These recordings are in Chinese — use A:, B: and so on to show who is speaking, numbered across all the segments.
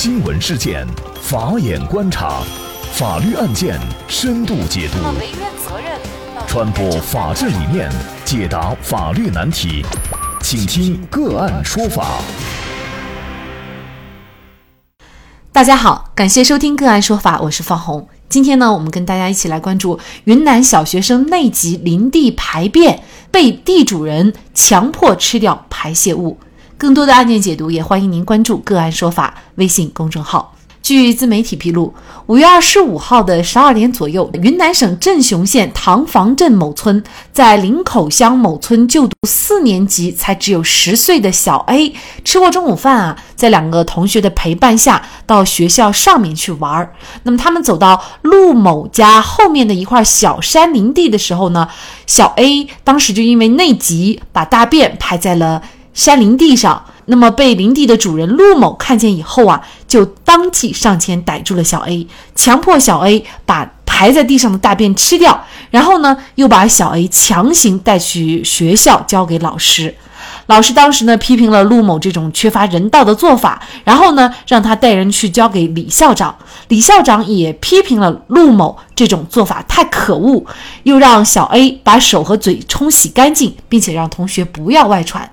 A: 新闻事件，法眼观察，法律案件深度解读，传播法治理念，解答法律难题，请听个案说法。
B: 大家好，感谢收听个案说法，我是方红。今天呢，我们跟大家一起来关注云南小学生内急临地排便，被地主人强迫吃掉排泄物。更多的案件解读，也欢迎您关注“个案说法”微信公众号。据自媒体披露，五月二十五号的十二点左右，云南省镇雄县塘房镇某村，在林口乡某村就读四年级才只有十岁的小 A 吃过中午饭啊，在两个同学的陪伴下，到学校上面去玩儿。那么他们走到陆某家后面的一块小山林地的时候呢，小 A 当时就因为内急，把大便排在了。山林地上，那么被林地的主人陆某看见以后啊，就当即上前逮住了小 A，强迫小 A 把排在地上的大便吃掉，然后呢，又把小 A 强行带去学校交给老师。老师当时呢批评了陆某这种缺乏人道的做法，然后呢让他带人去交给李校长。李校长也批评了陆某这种做法太可恶，又让小 A 把手和嘴冲洗干净，并且让同学不要外传。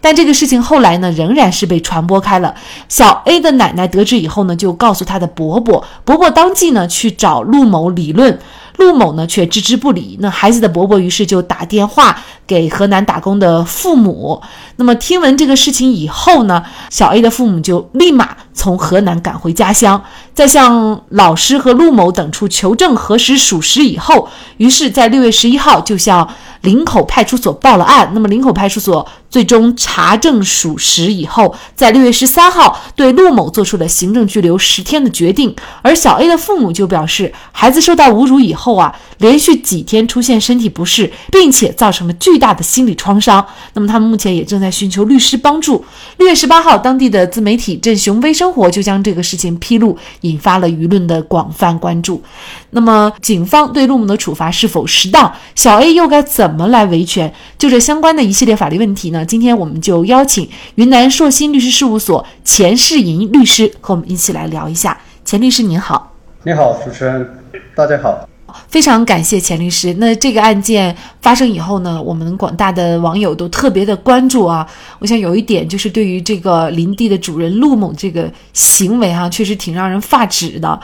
B: 但这个事情后来呢，仍然是被传播开了。小 A 的奶奶得知以后呢，就告诉她的伯伯，伯伯当即呢去找陆某理论，陆某呢却置之不理。那孩子的伯伯于是就打电话给河南打工的父母。那么听闻这个事情以后呢，小 A 的父母就立马从河南赶回家乡，在向老师和陆某等处求证核实属实以后，于是，在六月十一号就向。林口派出所报了案，那么林口派出所最终查证属实以后，在六月十三号对陆某做出了行政拘留十天的决定。而小 A 的父母就表示，孩子受到侮辱以后啊，连续几天出现身体不适，并且造成了巨大的心理创伤。那么他们目前也正在寻求律师帮助。六月十八号，当地的自媒体镇雄微生生活就将这个事情披露，引发了舆论的广泛关注。那么警方对陆某的处罚是否适当？小 A 又该？怎么来维权？就这相关的一系列法律问题呢？今天我们就邀请云南硕鑫律师事务所钱世银律师和我们一起来聊一下。钱律师您好，
C: 你好，主持人，大家好，
B: 非常感谢钱律师。那这个案件发生以后呢，我们广大的网友都特别的关注啊。我想有一点就是对于这个林地的主人陆某这个行为哈，确实挺让人发指的。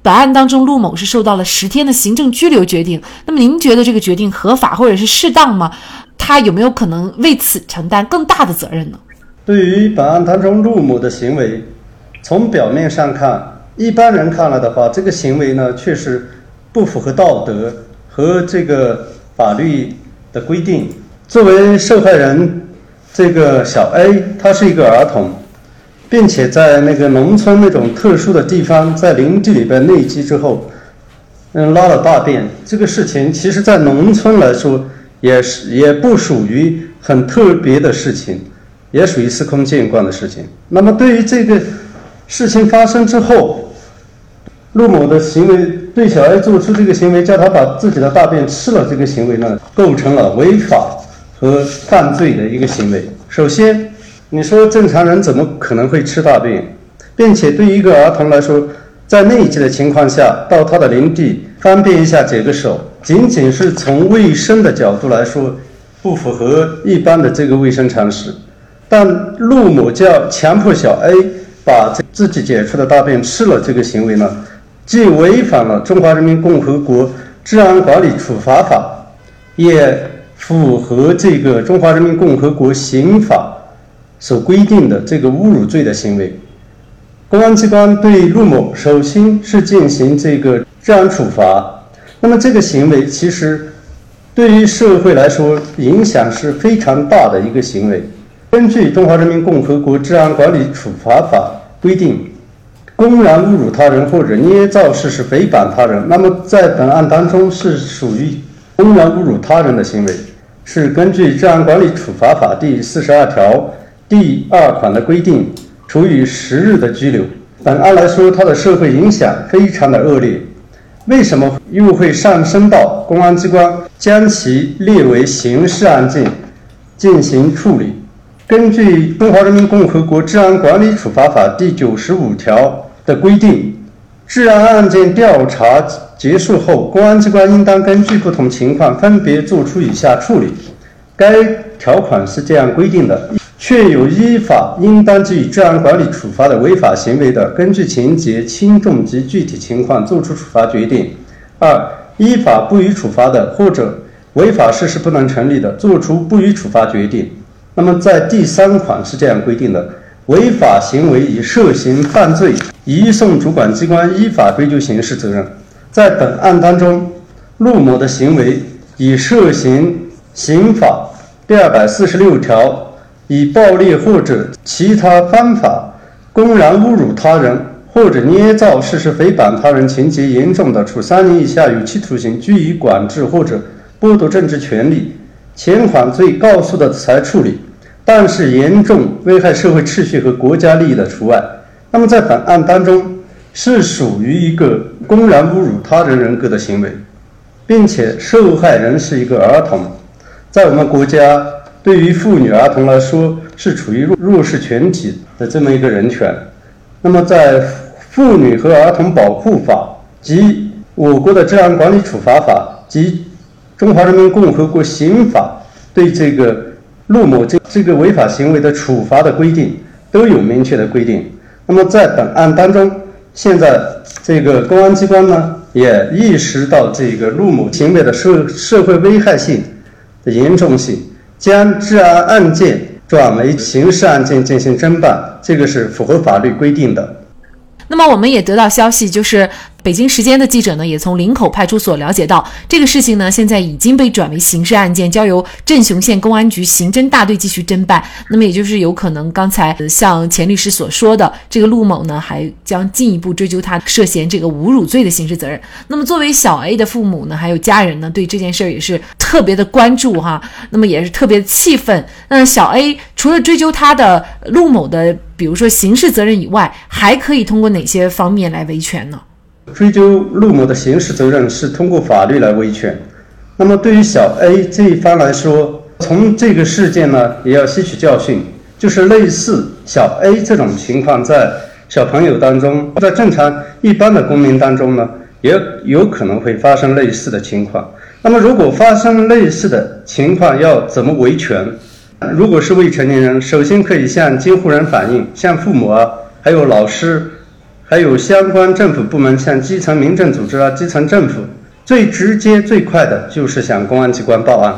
B: 本案当中，陆某是受到了十天的行政拘留决定。那么，您觉得这个决定合法或者是适当吗？他有没有可能为此承担更大的责任呢？
C: 对于本案当中陆某的行为，从表面上看，一般人看了的话，这个行为呢确实不符合道德和这个法律的规定。作为受害人，这个小 A 他是一个儿童。并且在那个农村那种特殊的地方，在林地里边内积之后，嗯，拉了大便，这个事情其实，在农村来说，也是也不属于很特别的事情，也属于司空见惯的事情。那么，对于这个事情发生之后，陆某的行为对小 A 做出这个行为，叫他把自己的大便吃了，这个行为呢，构成了违法和犯罪的一个行为。首先。你说正常人怎么可能会吃大便，并且对一个儿童来说，在内急的情况下到他的林地方便一下解个手，仅仅是从卫生的角度来说，不符合一般的这个卫生常识。但陆某叫强迫小 A 把自己解出的大便吃了，这个行为呢，既违反了《中华人民共和国治安管理处罚法》，也符合这个《中华人民共和国刑法》。所规定的这个侮辱罪的行为，公安机关对陆某首先是进行这个治安处罚。那么这个行为其实对于社会来说影响是非常大的一个行为。根据《中华人民共和国治安管理处罚法》规定，公然侮辱他人或者捏造事实诽谤他人，那么在本案当中是属于公然侮辱他人的行为，是根据《治安管理处罚法》第四十二条。第二款的规定，处以十日的拘留。本案来说，它的社会影响非常的恶劣。为什么又会上升到公安机关将其列为刑事案件进行处理？根据《中华人民共和国治安管理处罚法》第九十五条的规定，治安案件调查结束后，公安机关应当根据不同情况分别作出以下处理。该条款是这样规定的：确有依法应当给予治安管理处罚的违法行为的，根据情节轻重及具体情况作出处罚决定；二、依法不予处罚的，或者违法事实不能成立的，作出不予处罚决定。那么，在第三款是这样规定的：违法行为已涉嫌犯罪，移送主管机关依法追究刑事责任。在本案当中，陆某的行为已涉嫌刑法第二百四十六条，以暴力或者其他方法公然侮辱他人，或者捏造事实诽谤他人，情节严重的，处三年以下有期徒刑、拘役、管制或者剥夺政治权利。前款罪告诉的才处理。但是严重危害社会秩序和国家利益的除外。那么在本案当中，是属于一个公然侮辱他人人格的行为，并且受害人是一个儿童。在我们国家，对于妇女儿童来说，是处于弱弱势群体的这么一个人权。那么在《妇女和儿童保护法》及我国的治安管理处罚法及《中华人民共和国刑法》对这个。陆某这这个违法行为的处罚的规定都有明确的规定。那么在本案当中，现在这个公安机关呢也意识到这个陆某行为的社社会危害性的严重性，将治安案件转为刑事案件进行侦办，这个是符合法律规定的。
B: 那么我们也得到消息，就是北京时间的记者呢，也从林口派出所了解到，这个事情呢，现在已经被转为刑事案件，交由镇雄县公安局刑侦大队继续侦办。那么也就是有可能刚才像钱律师所说的，这个陆某呢，还将进一步追究他涉嫌这个侮辱罪的刑事责任。那么作为小 A 的父母呢，还有家人呢，对这件事儿也是特别的关注哈，那么也是特别的气愤。那小 A 除了追究他的陆某的。比如说刑事责任以外，还可以通过哪些方面来维权呢？
C: 追究陆某的刑事责任是通过法律来维权。那么对于小 A 这一方来说，从这个事件呢，也要吸取教训，就是类似小 A 这种情况，在小朋友当中，在正常一般的公民当中呢，也有可能会发生类似的情况。那么如果发生类似的情况，要怎么维权？如果是未成年人，首先可以向监护人反映，向父母啊，还有老师，还有相关政府部门，向基层民政组织啊、基层政府，最直接最快的就是向公安机关报案。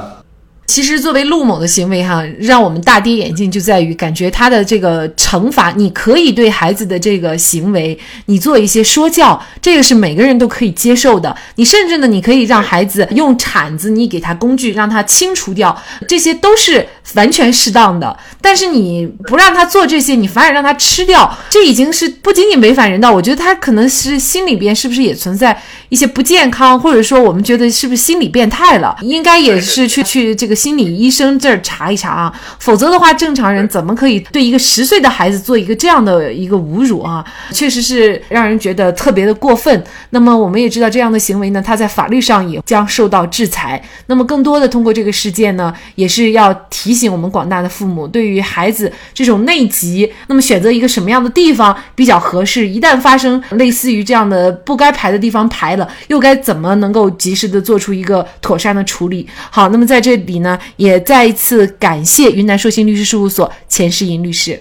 B: 其实，作为陆某的行为，哈，让我们大跌眼镜，就在于感觉他的这个惩罚，你可以对孩子的这个行为，你做一些说教，这个是每个人都可以接受的。你甚至呢，你可以让孩子用铲子，你给他工具，让他清除掉，这些都是完全适当的。但是你不让他做这些，你反而让他吃掉，这已经是不仅仅违反人道，我觉得他可能是心里边是不是也存在一些不健康，或者说我们觉得是不是心理变态了？应该也是去去这个。心理医生这儿查一查啊，否则的话，正常人怎么可以对一个十岁的孩子做一个这样的一个侮辱啊？确实是让人觉得特别的过分。那么我们也知道，这样的行为呢，他在法律上也将受到制裁。那么更多的通过这个事件呢，也是要提醒我们广大的父母，对于孩子这种内急，那么选择一个什么样的地方比较合适？一旦发生类似于这样的不该排的地方排了，又该怎么能够及时的做出一个妥善的处理？好，那么在这里呢。也再一次感谢云南硕鑫律师事务所钱世银律师。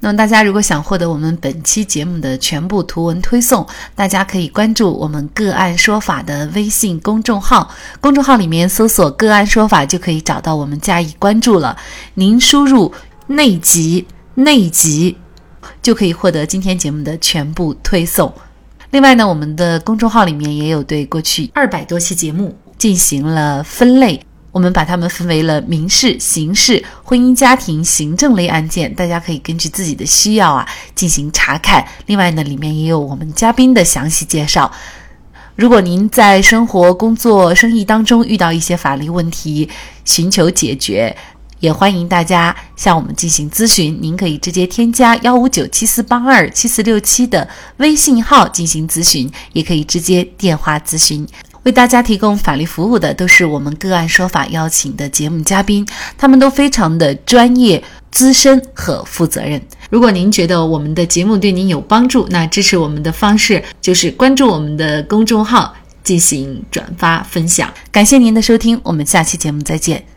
B: 那么大家如果想获得我们本期节目的全部图文推送，大家可以关注我们“个案说法”的微信公众号，公众号里面搜索“个案说法”就可以找到我们加以关注了。您输入“内急内急”，就可以获得今天节目的全部推送。另外呢，我们的公众号里面也有对过去二百多期节目进行了分类。我们把它们分为了民事、刑事、婚姻家庭、行政类案件，大家可以根据自己的需要啊进行查看。另外呢，里面也有我们嘉宾的详细介绍。如果您在生活、工作、生意当中遇到一些法律问题，寻求解决，也欢迎大家向我们进行咨询。您可以直接添加幺五九七四八二七四六七的微信号进行咨询，也可以直接电话咨询。为大家提供法律服务的都是我们个案说法邀请的节目嘉宾，他们都非常的专业，资深和负责任。如果您觉得我们的节目对您有帮助，那支持我们的方式就是关注我们的公众号进行转发分享。感谢您的收听，我们下期节目再见。